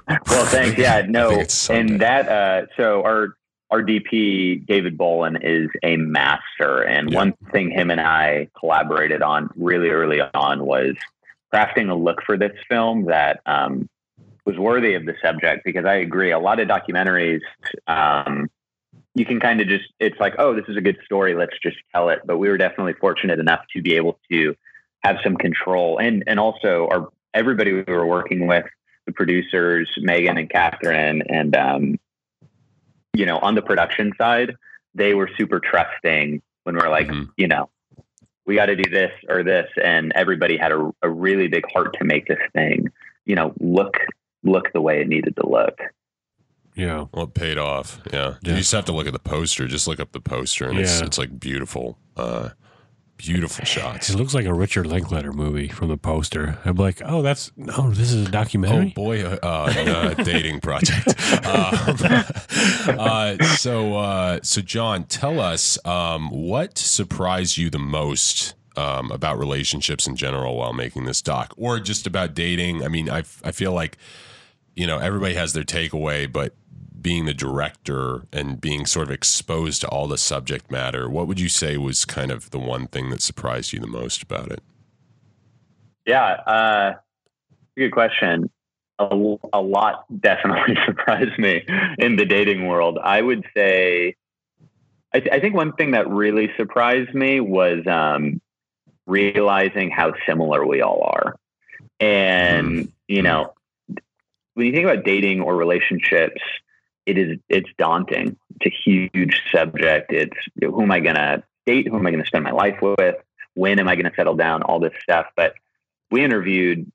Well, thanks. Yeah, no, it's Sunday. and that. Uh, so our our DP David Bolin is a master, and Yeah. one thing him and I collaborated on really early on was crafting a look for this film that um, was worthy of the subject. Because I agree, a lot of documentaries. Um, you can kind of just it's like oh this is a good story let's just tell it but we were definitely fortunate enough to be able to have some control and and also our everybody we were working with the producers megan and catherine and um, you know on the production side they were super trusting when we're like Mhm. you know we got to do this or this and everybody had a, a really big heart to make this thing you know look look the way it needed to look Yeah. Well, it paid off. Yeah. Yeah. You just have to look at the poster. Just look up the poster, and it's it's like beautiful, uh, beautiful shots. It looks like a Richard Linklater movie from the poster. I'm like, oh, that's no, this is a documentary. Oh boy, uh, uh, [laughs] dating project. Um, [laughs] uh, so, uh, so Jon, tell us um, what surprised you the most um, about relationships in general while making this doc, or just about dating. I mean, I I feel like you know everybody has their takeaway, but being the director and being sort of exposed to all the subject matter, what would you say was kind of the one thing that surprised you the most about it? Yeah, uh, good question. A, a lot definitely [laughs] surprised me in the dating world. I would say, I, th- I think one thing that really surprised me was um, realizing how similar we all are. And, you know, when you think about dating or relationships, it is it's daunting. It's a huge subject. It's who am I going to date? Who am I going to spend my life with? When am I going to settle down? All this stuff. But we interviewed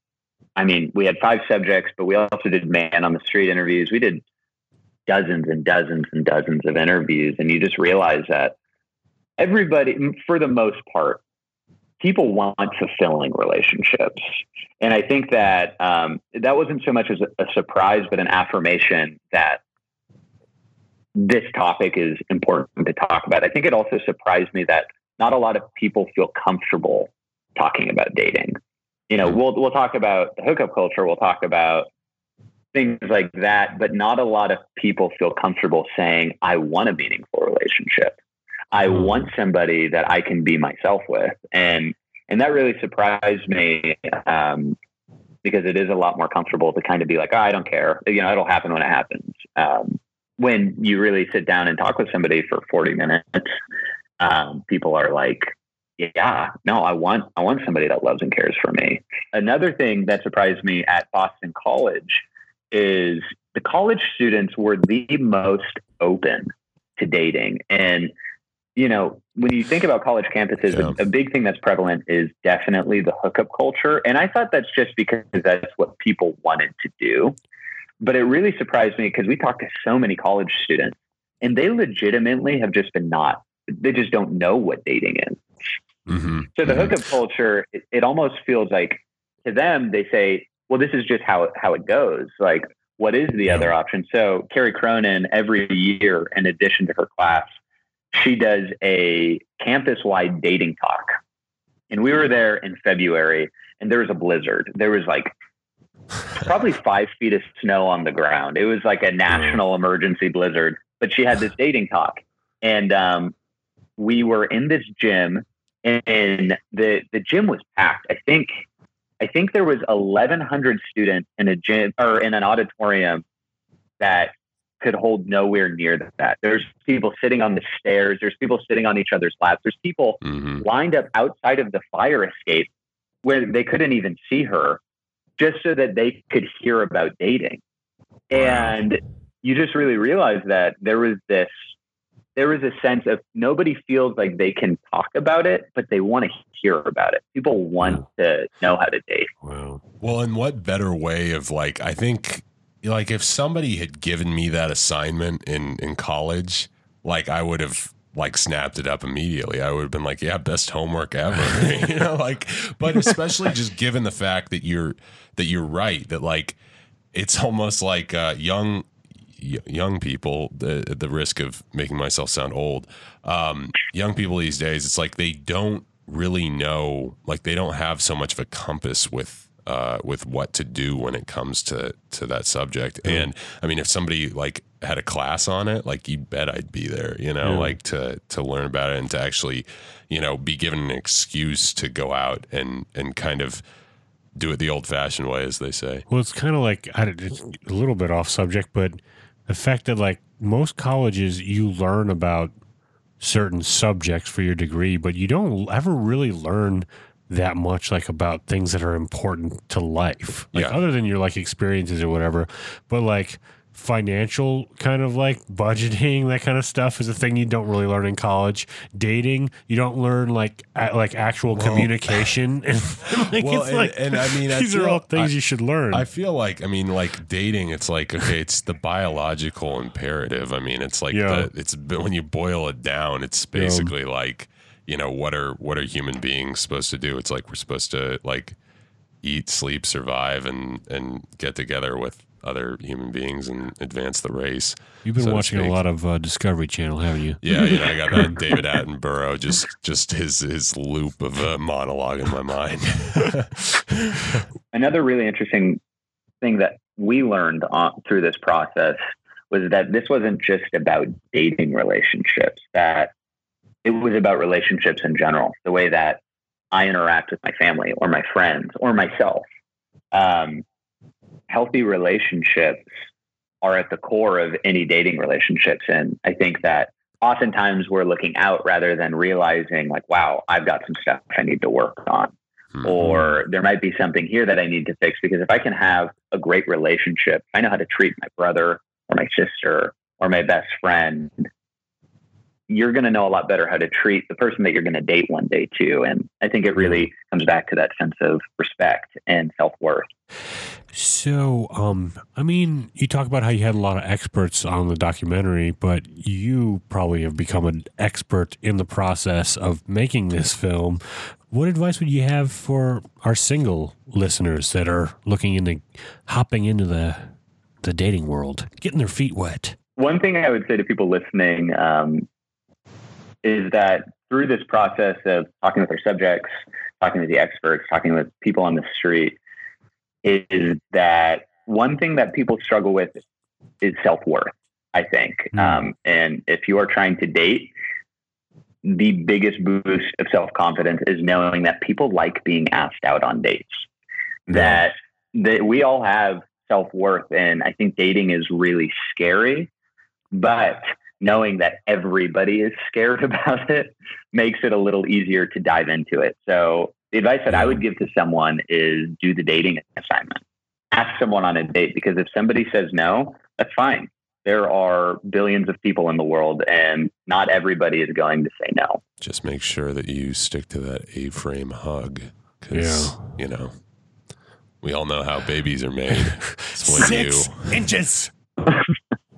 i mean we had five subjects but we also did man on the street interviews we did dozens and dozens and dozens of interviews and you just realize that everybody for the most part people want fulfilling relationships and i think that um, that wasn't so much as a surprise but an affirmation that this topic is important to talk about i think it also surprised me that not a lot of people feel comfortable talking about dating you know, we'll we'll talk about hookup culture, we'll talk about things like that, but not a lot of people feel comfortable saying, I want a meaningful relationship. I Mm. want somebody that I can be myself with. And and that really surprised me um, because it is a lot more comfortable to kind of be like, oh, I don't care. You know, it'll happen when it happens. Um, when you really sit down and talk with somebody for 40 minutes, um, people are like, yeah, no, I want I want somebody that loves and cares for me. Another thing that surprised me at Boston College is the college students were the most open to dating. And you know, when you think about college campuses, Yeah. a, a big thing that's prevalent is definitely the hookup culture. And I thought that's just because that's what people wanted to do. But it really surprised me because we talked to so many college students and they legitimately have just been not, they just don't know what dating is. hmm So the Mhm. hookup culture, it, it almost feels like to them, they say, well, this is just how it, how it goes. Like, what is the Yeah. other option? So Kerry Cronin, every year, in addition to her class, she does a campus wide dating talk. And we were there in February and there was a blizzard. There was like probably five feet of snow on the ground. It was like a national emergency blizzard. But she had this dating talk. And um, we were in this gym and the the gym was packed. I think I think there was 1,100 students in a gym or in an auditorium that could hold nowhere near that. There's people sitting on the stairs. There's people sitting on each other's laps. There's people hmm lined up outside of the fire escape where they couldn't even see her just so that they could hear about dating. And you just really realize that there was this there was a sense of nobody feels like they can talk about it, but they want to hear about it. People want to know how to date. Wow. Well, and what better way of like, I think, like, if somebody had given me that assignment in in college, like, I would have like snapped it up immediately. I would have been like, yeah, best homework ever, [laughs] you know, like, but especially just given the fact that you're that you're right that like it's almost like uh, young young people the the risk of making myself sound old um, young people these days it's like they don't really know like they don't have so much of a compass with uh, with what to do when it comes to to that subject. And i mean if somebody like had a class on it like you bet i'd be there you know Yeah. like to to learn about it and to actually you know be given an excuse to go out and and kind of do it the old fashioned way as they say. Well, it's kind of like I it's a little bit off subject, but the fact that like most colleges, you learn about certain subjects for your degree, but you don't ever really learn that much like about things that are important to life, like Yeah. other than your like experiences or whatever. But like financial kind of like budgeting, that kind of stuff is a thing you don't really learn in college. Dating, you don't learn like a, like actual communication. [laughs] And [laughs] like, Well, it's and- like and I mean, I these are all things I- you should learn. I feel like I mean like dating it's like okay it's the biological imperative I mean it's like Yeah. the it's when you boil it down it's basically like you know what are what are human beings supposed to do? It's like we're supposed to like eat sleep survive and and get together with other human beings and advance the race. You've been so watching a lot of uh, Discovery Channel, haven't you? yeah you know I got that [laughs] David Attenborough just just his his loop of a monologue in my mind. [laughs] Another really interesting thing that we learned on, through this process was that this wasn't just about dating relationships, that it was about relationships in general, the way that I interact with my family or my friends or myself. Um, healthy relationships are at the core of any dating relationships. And I think that oftentimes we're looking out rather than realizing, like, wow, I've got some stuff I need to work on Hmm. or there might be something here that I need to fix. Because if I can have a great relationship, I know how to treat my brother or my sister or my best friend. You're going to know a lot better how to treat the person that you're going to date one day too. And I think it really comes back to that sense of respect and self worth. So, um, I mean, you talk about how you had a lot of experts on the documentary, but you probably have become an expert in the process of making this film. What advice would you have for our single listeners that are looking into hopping into the the dating world, getting their feet wet? One thing I would say to people listening um, is that through this process of talking with our subjects, talking to the experts, talking with people on the street, is that one thing that people struggle with is self worth, I think. Mm. Um, and if you are trying to date, the biggest boost of self confidence is knowing that people like being asked out on dates. That that we all have self worth, and I think dating is really scary. But knowing that everybody is scared [laughs] about it makes it a little easier to dive into it. So the advice that I would give to someone is do the dating assignment. Ask someone on a date because if somebody says no, that's fine. There are billions of people in the world and not everybody is going to say no. Just make sure that you stick to that A-frame hug because you know we all know how babies are made. [laughs] It's when Six you inches. [laughs]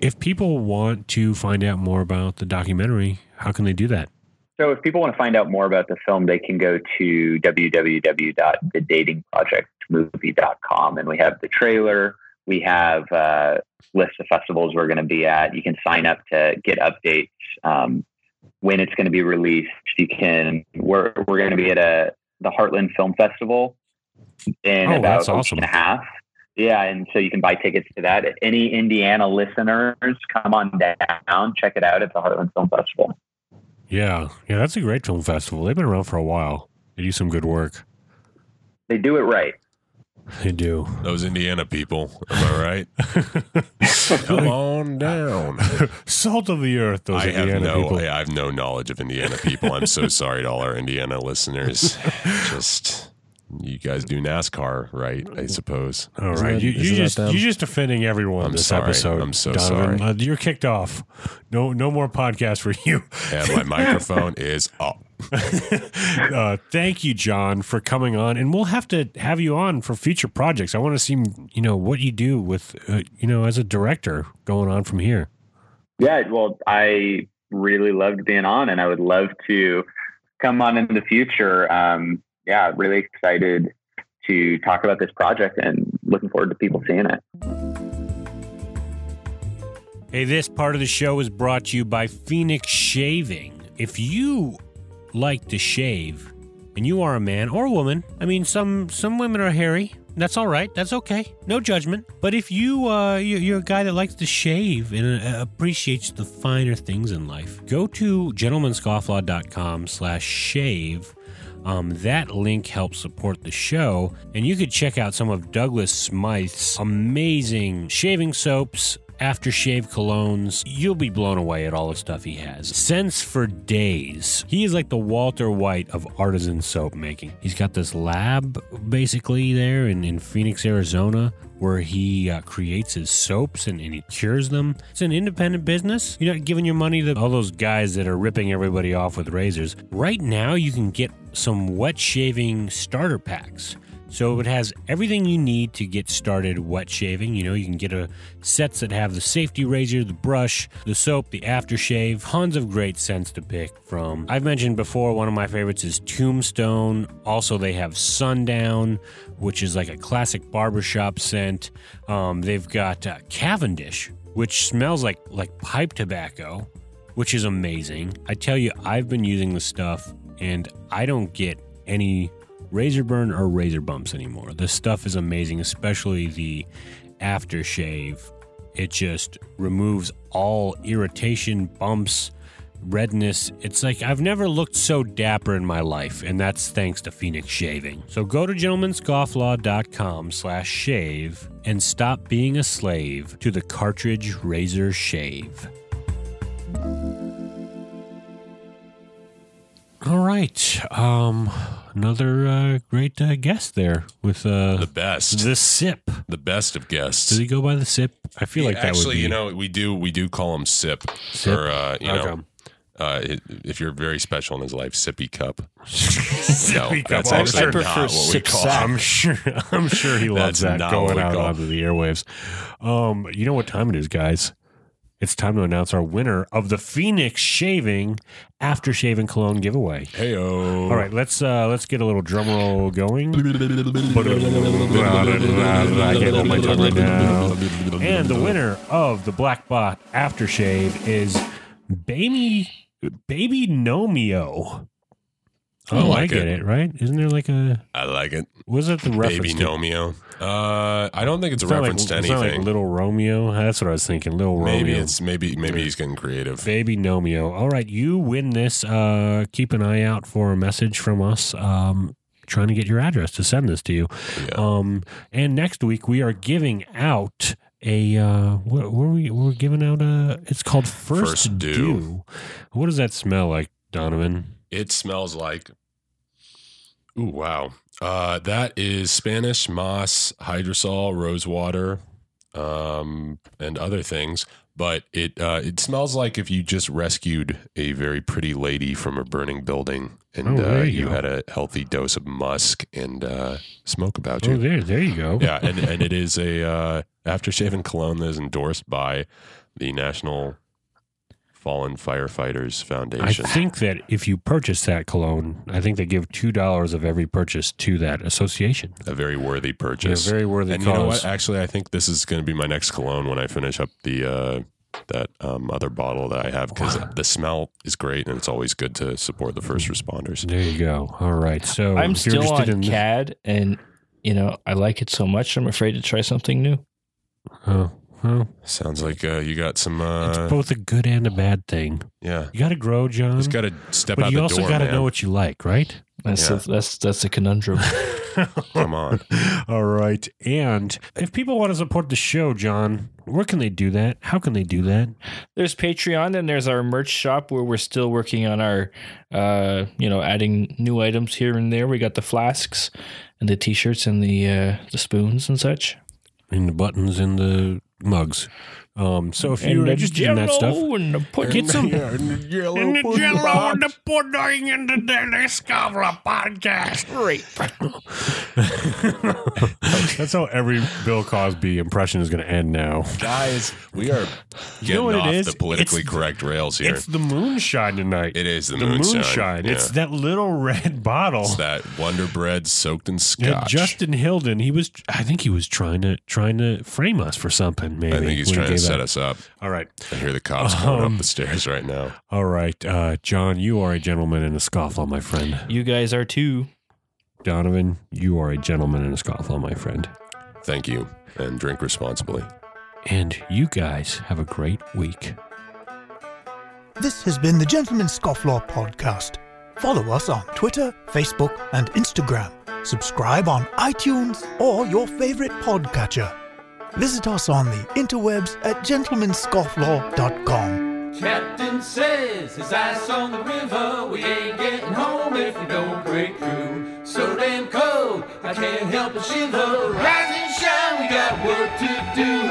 if people want to find out more about the documentary, how can they do that? So if people want to find out more about the film, they can go to www.thedatingprojectmovie.com and we have the trailer. We have uh, lists of festivals we're going to be at. You can sign up to get updates um, when it's going to be released. You can. We're we're going to be at a the Heartland Film Festival in Oh, about that's a week awesome. and a half. Yeah, and so you can buy tickets to that. Any Indiana listeners, come on down, check it out at the Heartland Film Festival. Yeah, yeah, that's a great film festival. They've been around for a while. They do some good work. They do it right. They do. those Indiana people, am I right? [laughs] Come on down. [laughs] Salt of the earth. Those I have no, people. I have no knowledge of Indiana people. I'm so sorry to all our Indiana listeners. [laughs] Just you guys do NASCAR, right? I suppose. All Isn't right, that- you, you just them? you just offending everyone I'm this sorry. episode. I'm so Donovan. sorry. Uh, you're kicked off. No, no more podcast for you. And my microphone is up. [laughs] uh, thank you, Jon, for coming on, and we'll have to have you on for future projects. I want to see, you know, what you do with, uh, you know, as a director going on from here. Yeah, well, I really loved being on, and I would love to come on in the future. Um, yeah, really excited to talk about this project and looking forward to people seeing it. Hey, this part of the show is brought to you by Phoenix Shaving. If you like to shave and you are a man or a woman, I mean some some women are hairy. That's all right. That's okay. No judgment. But if you uh you- you're a guy that likes to shave and uh, appreciates the finer things in life, go to gentlemanscofflaw.com slash shave. Um, that link helps support the show, and you could check out some of Douglas Smythe's amazing shaving soaps, aftershave colognes. You'll be blown away at all the stuff he has. Scents for days. He is like the Walter White of artisan soap making. He's got this lab basically there in, in Phoenix, Arizona, where he uh, creates his soaps and, and he cures them. It's an independent business. You're not giving your money to all those guys that are ripping everybody off with razors. Right now, you can get some wet shaving starter packs. So it has everything you need to get started wet shaving. You know, you can get a sets that have the safety razor, the brush, the soap, the aftershave, tons of great scents to pick from. I've mentioned before one of my favorites is Tombstone. Also, they have Sundown, which is like a classic barbershop scent. Um, they've got uh, Cavendish, which smells like like pipe tobacco, which is amazing. I tell you, I've been using the stuff and I don't get any razor burn or razor bumps anymore. This stuff is amazing, especially the aftershave. It just removes all irritation, bumps, redness. It's like I've never looked so dapper in my life, and that's thanks to Phoenix Shaving. So go to gentlemanscofflaw.com slash shave and stop being a slave to the cartridge razor shave. All right. Um, another uh, great uh, guest there with uh, The best. the sip. The best of guests. Does he go by the sip? I feel like that Actually, would be you know, we do we do call him Sip, Sip? or uh, you know, Okay. uh, if you're very special in his life, Sippy Cup. [laughs] Sippy cup. that's actually sure. I prefer not what we call. I'm sure. I'm sure he [laughs] loves That's that going out onto the airwaves. Um, you know what time it is, guys? It's time to announce our winner of the Phoenix Shaving After Shaving Cologne giveaway. Hey oh. All right, let's uh let's get a little drum roll going. I can't hold my tongue right now. And the winner of the Black Bot Aftershave is Baby Baby Nomeo. I Oh, I, like get it. it. right? Isn't there like a I like it. was it the reference Baby to Nomeo. Uh, I don't think it's a It's not reference like, to it's not like anything. Little Romeo. That's what I was thinking. Little maybe Romeo. it's maybe maybe he's getting creative. Baby Nomeo. All right, you win this. Uh, keep an eye out for a message from us. Um, trying to get your address to send this to you. Yeah. Um, and next week we are giving out a uh, what were we we're giving out a? It's called First, First Dew. Dew. What does that smell like, Donovan? It smells like. Ooh, wow. Uh, that is Spanish moss, hydrosol, rose water, um, and other things. But it uh, it smells like if you just rescued a very pretty lady from a burning building, and Oh, uh, you you had a healthy dose of musk and uh, smoke about Oh, you. there, there you go. [laughs] yeah, and and it is a uh, aftershave and cologne that is endorsed by the National Fallen Firefighters Foundation. I think that if you purchase that cologne, I think they give two dollars of every purchase to that association. a very worthy They're purchase. very worthy and cause. you know what? Actually, I think this is going to be my next cologne when I finish up the uh, that um, other bottle that I have because the smell is great and it's always good to support the first responders. There you go. All right. So I'm if you're still on in CAD, and you know I like it so much. I'm afraid to try something new. Oh, well, Sounds like uh, you got some. Uh, it's both a good and a bad thing. yeah, You got to grow, John. just got to step but out you the also got to know what you like, right? That's Yeah. a, that's that's a conundrum. [laughs] Come on. All right. And if people want to support the show, John, where can they do that? How can they do that? there's Patreon, and there's our merch shop where we're still working on our, uh, you know, adding new items here and there. We got the flasks, and the t-shirts, and the uh, the spoons and such. And the buttons and the mugs. Um, so if And you're the interested in that stuff, Jello and the pudding. get some. yellow And the jello and the pudding and the Daily Scholar podcast. Great. [laughs] That's how every Bill Cosby impression is going to end now. Guys, we are You getting know what off is? the politically It's- correct rails here. It's the moonshine tonight. It is the, the moonshine. moonshine. It's that little red bottle. It's that Wonder Bread soaked in Yeah, scotch. Justin Hilden, he was. I think he was trying to trying to frame us for something. Maybe I think he's when he trying to gave set that- us up. All right, I hear the cops coming Um, up the stairs right now. all right, uh, John, you are a gentleman and a scofflaw, my friend. You guys are too. Donovan, you are a gentleman and a scofflaw, my friend. Thank you, and drink responsibly. And you guys have a great week. This has been the Gentleman Scofflaw Podcast. Follow us on Twitter, Facebook, and Instagram. Subscribe on iTunes or your favorite podcatcher. Visit us on the interwebs at gentlemanscofflaw.com. Captain says, as ice on the river, we ain't getting home if we don't break through. So damn cold, I can't help but shiver. Rise and shine, we got work to do.